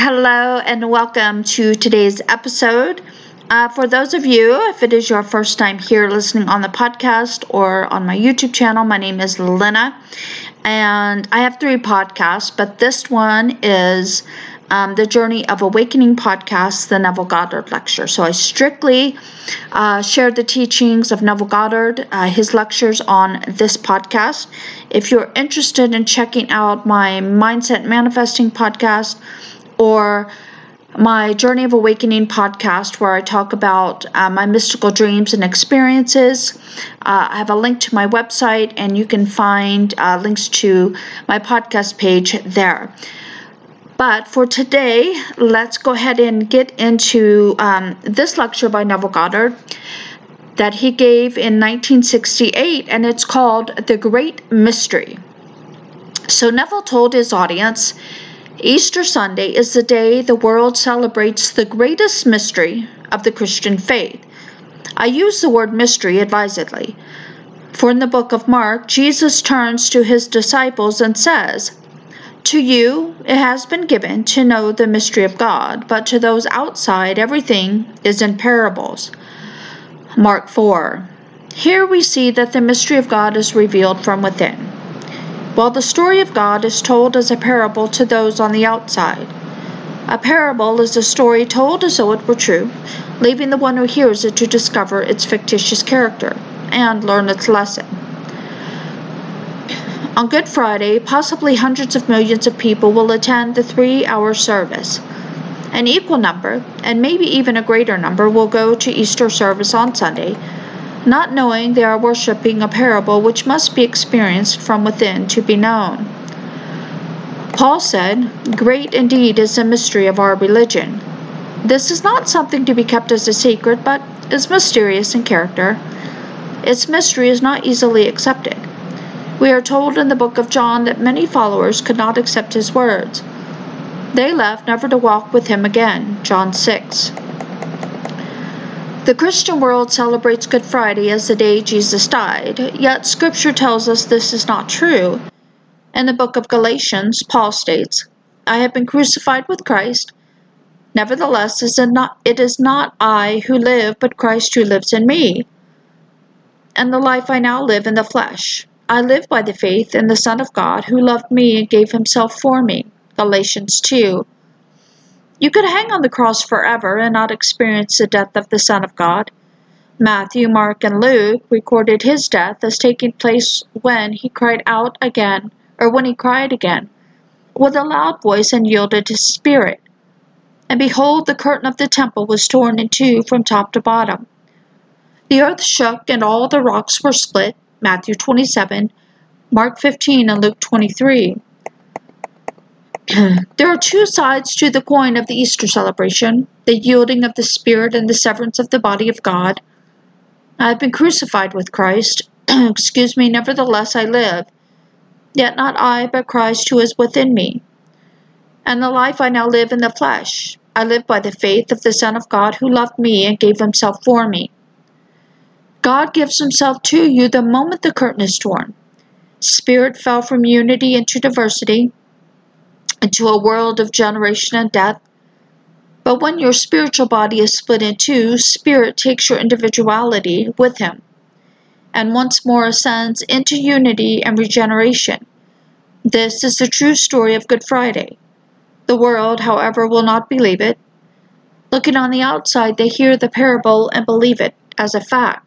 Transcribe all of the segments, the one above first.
Hello and welcome to today's episode. Uh, for those of you, if it is your first time here listening on the podcast or on my YouTube channel, my name is Lynna, and I have three podcasts, but this one is um, the Journey of Awakening podcast, the Neville Goddard lecture. So I strictly uh, share the teachings of Neville Goddard, uh, his lectures on this podcast. If you're interested in checking out my Mindset Manifesting podcast or my Journey of Awakening podcast, where I talk about uh, my mystical dreams and experiences. Uh, I have a link to my website, and you can find uh, links to my podcast page there. But for today, let's go ahead and get into um, this lecture by Neville Goddard that he gave in 1968, and it's called The Great Mystery. So, Neville told his audience Easter Sunday is the day the world celebrates the greatest mystery of the Christian faith. I use the word mystery advisedly, for in the book of Mark, Jesus turns to his disciples and says, to you it has been given to know the mystery of God, but to those outside everything is in parables. Mark 4. Here we see that the mystery of God is revealed from within, while the story of God is told as a parable to those on the outside. A parable is a story told as though it were true, leaving the one who hears it to discover its fictitious character and learn its lesson. On Good Friday, possibly hundreds of millions of people will attend the three hour service. An equal number, and maybe even a greater number, will go to Easter service on Sunday, not knowing they are worshiping a parable which must be experienced from within to be known. Paul said, Great indeed is the mystery of our religion. This is not something to be kept as a secret, but is mysterious in character. Its mystery is not easily accepted. We are told in the book of John that many followers could not accept his words. They left never to walk with him again. John 6. The Christian world celebrates Good Friday as the day Jesus died, yet Scripture tells us this is not true. In the book of Galatians, Paul states, I have been crucified with Christ. Nevertheless, it is not I who live, but Christ who lives in me. And the life I now live in the flesh, I live by the faith in the Son of God who loved me and gave himself for me. Galatians 2. You could hang on the cross forever and not experience the death of the Son of God. Matthew, Mark, and Luke recorded his death as taking place when he cried out again, or when he cried again, with a loud voice and yielded his spirit. And behold, the curtain of the temple was torn in two from top to bottom. The earth shook, and all the rocks were split, Matthew 27, Mark 15, and Luke 23. there are two sides to the coin of the Easter celebration the yielding of the Spirit and the severance of the body of God. I have been crucified with Christ. Excuse me, nevertheless I live. Yet not I, but Christ who is within me. And the life I now live in the flesh, I live by the faith of the Son of God who loved me and gave himself for me. God gives himself to you the moment the curtain is torn. Spirit fell from unity into diversity, into a world of generation and death. But when your spiritual body is split in two, Spirit takes your individuality with him and once more ascends into unity and regeneration. This is the true story of Good Friday. The world, however, will not believe it. Looking on the outside, they hear the parable and believe it as a fact.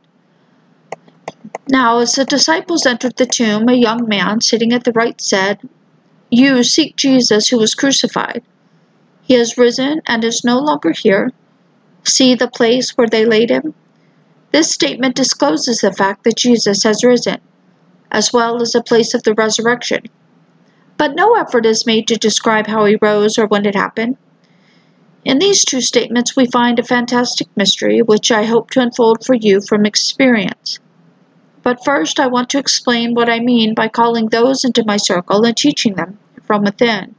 Now, as the disciples entered the tomb, a young man sitting at the right said, You seek Jesus who was crucified. He has risen and is no longer here. See the place where they laid him? This statement discloses the fact that Jesus has risen, as well as the place of the resurrection. But no effort is made to describe how he rose or when it happened. In these two statements, we find a fantastic mystery which I hope to unfold for you from experience. But first, I want to explain what I mean by calling those into my circle and teaching them from within.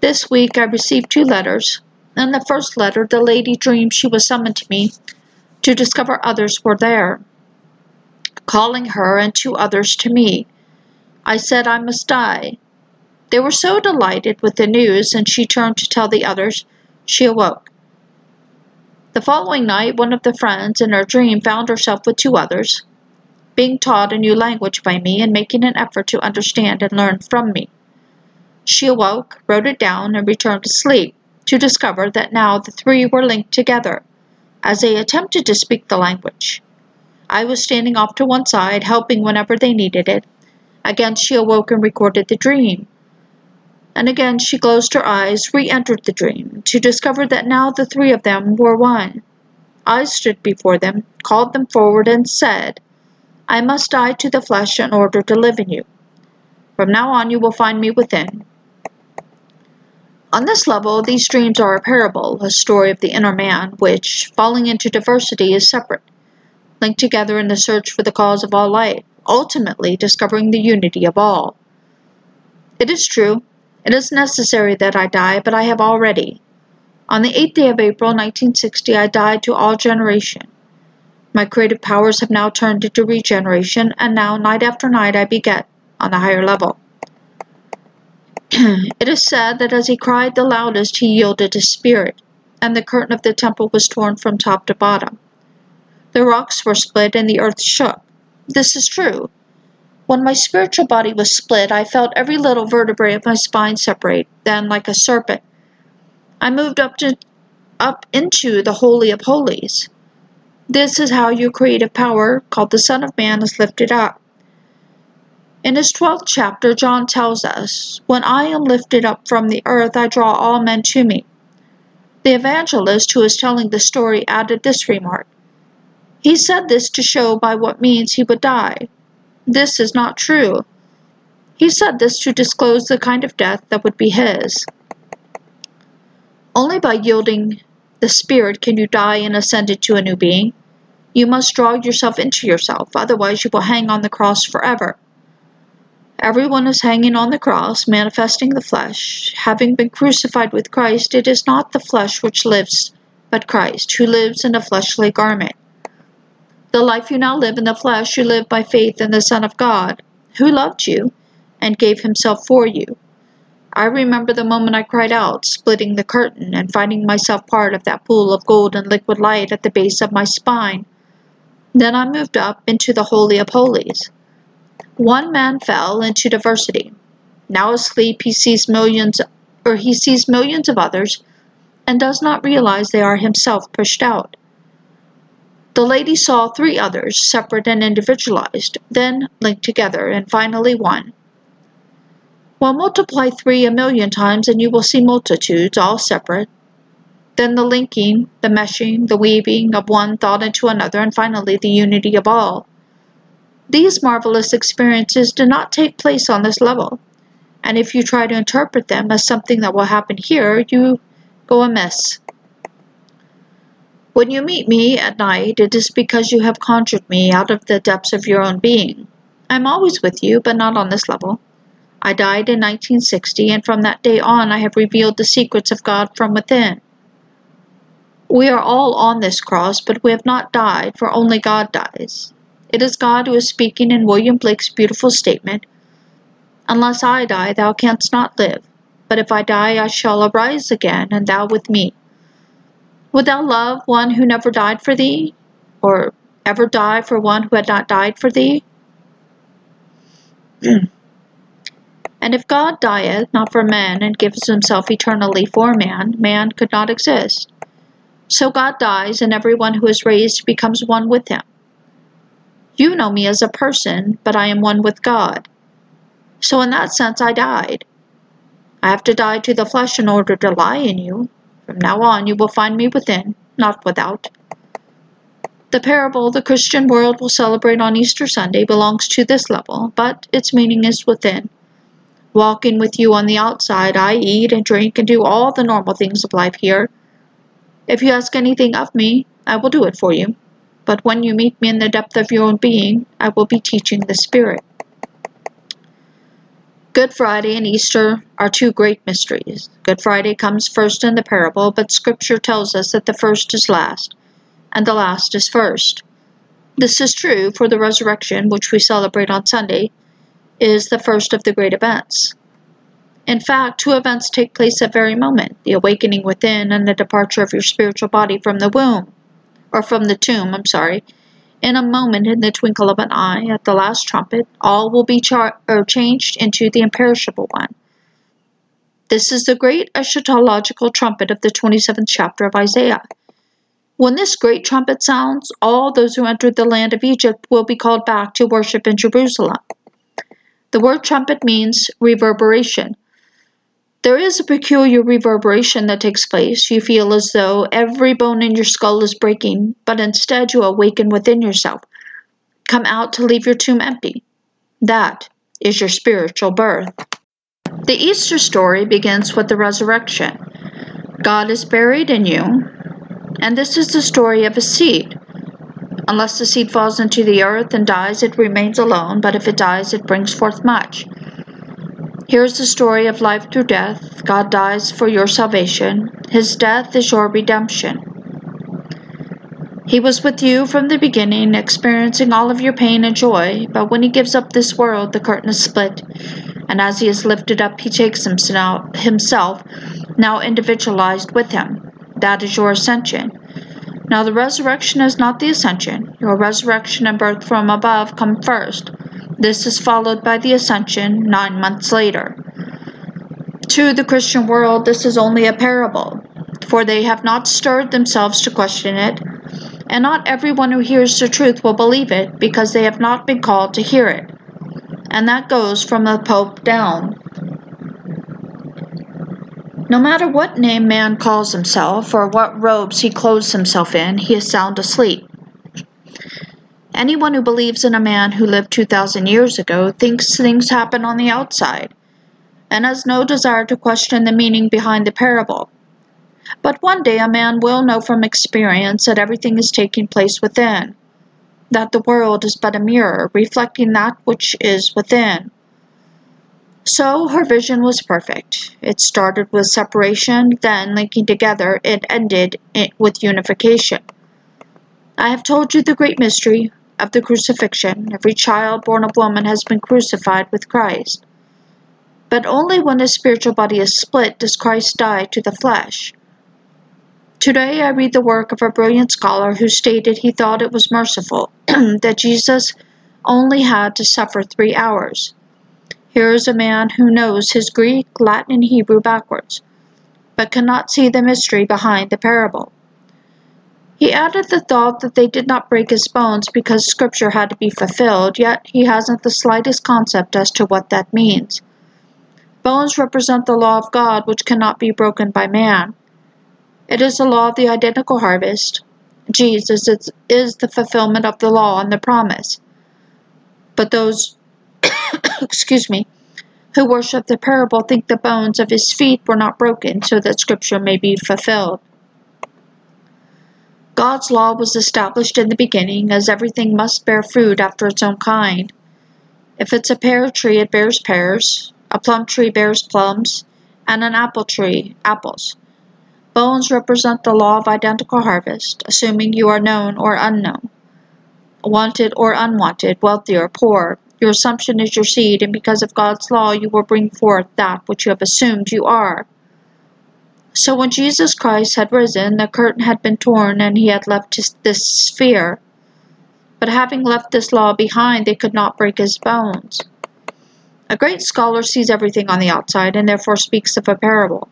This week, I received two letters. In the first letter, the lady dreamed she was summoned to me to discover others were there, calling her and two others to me. I said I must die. They were so delighted with the news, and she turned to tell the others, she awoke. The following night, one of the friends in her dream found herself with two others, being taught a new language by me and making an effort to understand and learn from me. She awoke, wrote it down, and returned to sleep, to discover that now the three were linked together, as they attempted to speak the language. I was standing off to one side, helping whenever they needed it. Again she awoke and recorded the dream. And again she closed her eyes, re entered the dream, to discover that now the three of them were one. I stood before them, called them forward, and said, I must die to the flesh in order to live in you. From now on you will find me within. On this level, these dreams are a parable, a story of the inner man, which, falling into diversity, is separate, linked together in the search for the cause of all life, ultimately discovering the unity of all. It is true, it is necessary that I die, but I have already. On the 8th day of April, 1960, I died to all generation. My creative powers have now turned into regeneration, and now, night after night, I beget on the higher level. it is said that as he cried the loudest, he yielded his spirit, and the curtain of the temple was torn from top to bottom. The rocks were split, and the earth shook. This is true. When my spiritual body was split, I felt every little vertebrae of my spine separate, then, like a serpent, I moved up to up into the Holy of Holies. This is how your creative power, called the Son of Man, is lifted up. In his 12th chapter, John tells us, When I am lifted up from the earth, I draw all men to me. The evangelist who is telling the story added this remark He said this to show by what means he would die. This is not true. He said this to disclose the kind of death that would be his. Only by yielding the Spirit can you die and ascend into a new being. You must draw yourself into yourself, otherwise, you will hang on the cross forever. Everyone is hanging on the cross, manifesting the flesh. Having been crucified with Christ, it is not the flesh which lives, but Christ, who lives in a fleshly garment. The life you now live in the flesh, you live by faith in the Son of God, who loved you and gave himself for you. I remember the moment I cried out, splitting the curtain, and finding myself part of that pool of golden liquid light at the base of my spine. Then I moved up into the Holy of Holies. One man fell into diversity. Now asleep he sees millions or he sees millions of others and does not realize they are himself pushed out. The lady saw three others, separate and individualized, then linked together, and finally one. Well, multiply three a million times and you will see multitudes, all separate, then the linking, the meshing, the weaving of one thought into another, and finally the unity of all. These marvelous experiences do not take place on this level, and if you try to interpret them as something that will happen here, you go amiss. When you meet me at night, it is because you have conjured me out of the depths of your own being. I am always with you, but not on this level. I died in 1960, and from that day on I have revealed the secrets of God from within. We are all on this cross, but we have not died, for only God dies. It is God who is speaking in William Blake's beautiful statement Unless I die, thou canst not live. But if I die, I shall arise again, and thou with me. Would thou love one who never died for thee? Or ever die for one who had not died for thee? and if God dieth not for men and gives himself eternally for man, man could not exist. So God dies, and everyone who is raised becomes one with him. You know me as a person, but I am one with God. So in that sense, I died. I have to die to the flesh in order to lie in you. From now on, you will find me within, not without. The parable the Christian world will celebrate on Easter Sunday belongs to this level, but its meaning is within. Walking with you on the outside, I eat and drink and do all the normal things of life here if you ask anything of me, I will do it for you. But when you meet me in the depth of your own being, I will be teaching the Spirit. Good Friday and Easter are two great mysteries. Good Friday comes first in the parable, but Scripture tells us that the first is last, and the last is first. This is true for the resurrection, which we celebrate on Sunday, is the first of the great events. In fact, two events take place at very moment the awakening within and the departure of your spiritual body from the womb, or from the tomb, I'm sorry. In a moment, in the twinkle of an eye, at the last trumpet, all will be char- or changed into the imperishable one. This is the great eschatological trumpet of the 27th chapter of Isaiah. When this great trumpet sounds, all those who entered the land of Egypt will be called back to worship in Jerusalem. The word trumpet means reverberation. There is a peculiar reverberation that takes place. You feel as though every bone in your skull is breaking, but instead you awaken within yourself. Come out to leave your tomb empty. That is your spiritual birth. The Easter story begins with the resurrection. God is buried in you, and this is the story of a seed. Unless the seed falls into the earth and dies, it remains alone, but if it dies, it brings forth much. Here's the story of life through death. God dies for your salvation. His death is your redemption. He was with you from the beginning, experiencing all of your pain and joy, but when he gives up this world, the curtain is split, and as he is lifted up, he takes himself, now individualized with him. That is your ascension. Now, the resurrection is not the ascension. Your resurrection and birth from above come first. This is followed by the ascension nine months later. To the Christian world, this is only a parable, for they have not stirred themselves to question it, and not everyone who hears the truth will believe it because they have not been called to hear it. And that goes from the Pope down. No matter what name man calls himself or what robes he clothes himself in, he is sound asleep. Anyone who believes in a man who lived 2,000 years ago thinks things happen on the outside and has no desire to question the meaning behind the parable. But one day a man will know from experience that everything is taking place within, that the world is but a mirror reflecting that which is within. So her vision was perfect. It started with separation, then linking together, it ended with unification. I have told you the great mystery of the crucifixion, every child born of woman has been crucified with Christ. But only when the spiritual body is split does Christ die to the flesh. Today I read the work of a brilliant scholar who stated he thought it was merciful that Jesus only had to suffer three hours. Here is a man who knows his Greek, Latin, and Hebrew backwards, but cannot see the mystery behind the parable. He added the thought that they did not break his bones because Scripture had to be fulfilled, yet he hasn't the slightest concept as to what that means. Bones represent the law of God, which cannot be broken by man. It is the law of the identical harvest. Jesus is the fulfillment of the law and the promise. But those, excuse me, who worship the parable think the bones of his feet were not broken so that Scripture may be fulfilled. God's law was established in the beginning, as everything must bear fruit after its own kind. If it's a pear tree, it bears pears, a plum tree bears plums, and an apple tree, apples. Bones represent the law of identical harvest, assuming you are known or unknown, wanted or unwanted, wealthy or poor. Your assumption is your seed, and because of God's law, you will bring forth that which you have assumed you are. So when Jesus Christ had risen, the curtain had been torn, and he had left this sphere. But having left this law behind, they could not break his bones. A great scholar sees everything on the outside, and therefore speaks of a parable.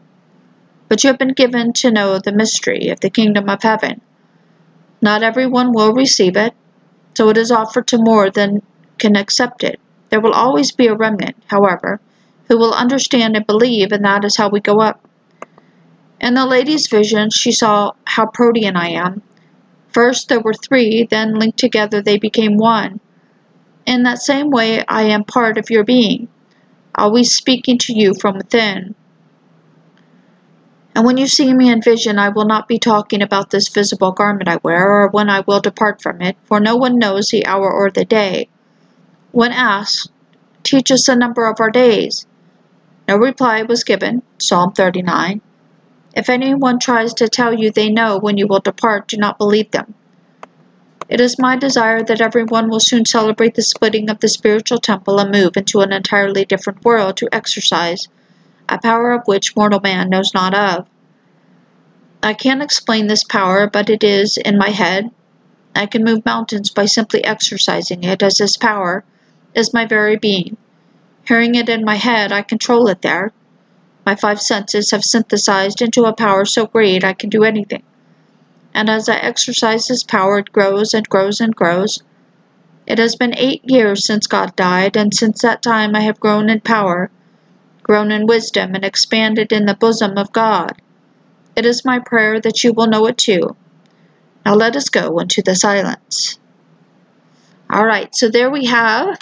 But you have been given to know the mystery of the kingdom of heaven. Not everyone will receive it, so it is offered to more than can accept it. There will always be a remnant, however, who will understand and believe, and that is how we go up. In the lady's vision, she saw how protean I am. First there were three, then linked together they became one. In that same way, I am part of your being, always speaking to you from within. And when you see me in vision, I will not be talking about this visible garment I wear, or when I will depart from it, for no one knows the hour or the day. When asked, Teach us the number of our days, no reply was given. Psalm 39. If anyone tries to tell you they know when you will depart, do not believe them. It is my desire that everyone will soon celebrate the splitting of the spiritual temple and move into an entirely different world to exercise a power of which mortal man knows not of. I can't explain this power, but it is in my head. I can move mountains by simply exercising it, as this power is my very being. Hearing it in my head, I control it there. My five senses have synthesized into a power so great I can do anything. And as I exercise this power, it grows and grows and grows. It has been eight years since God died, and since that time I have grown in power, grown in wisdom, and expanded in the bosom of God. It is my prayer that you will know it too. Now let us go into the silence. All right, so there we have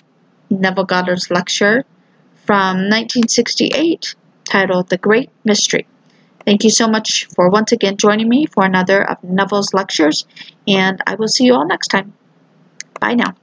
Neville Goddard's lecture from 1968 titled The Great Mystery. Thank you so much for once again joining me for another of Neville's lectures, and I will see you all next time. Bye now.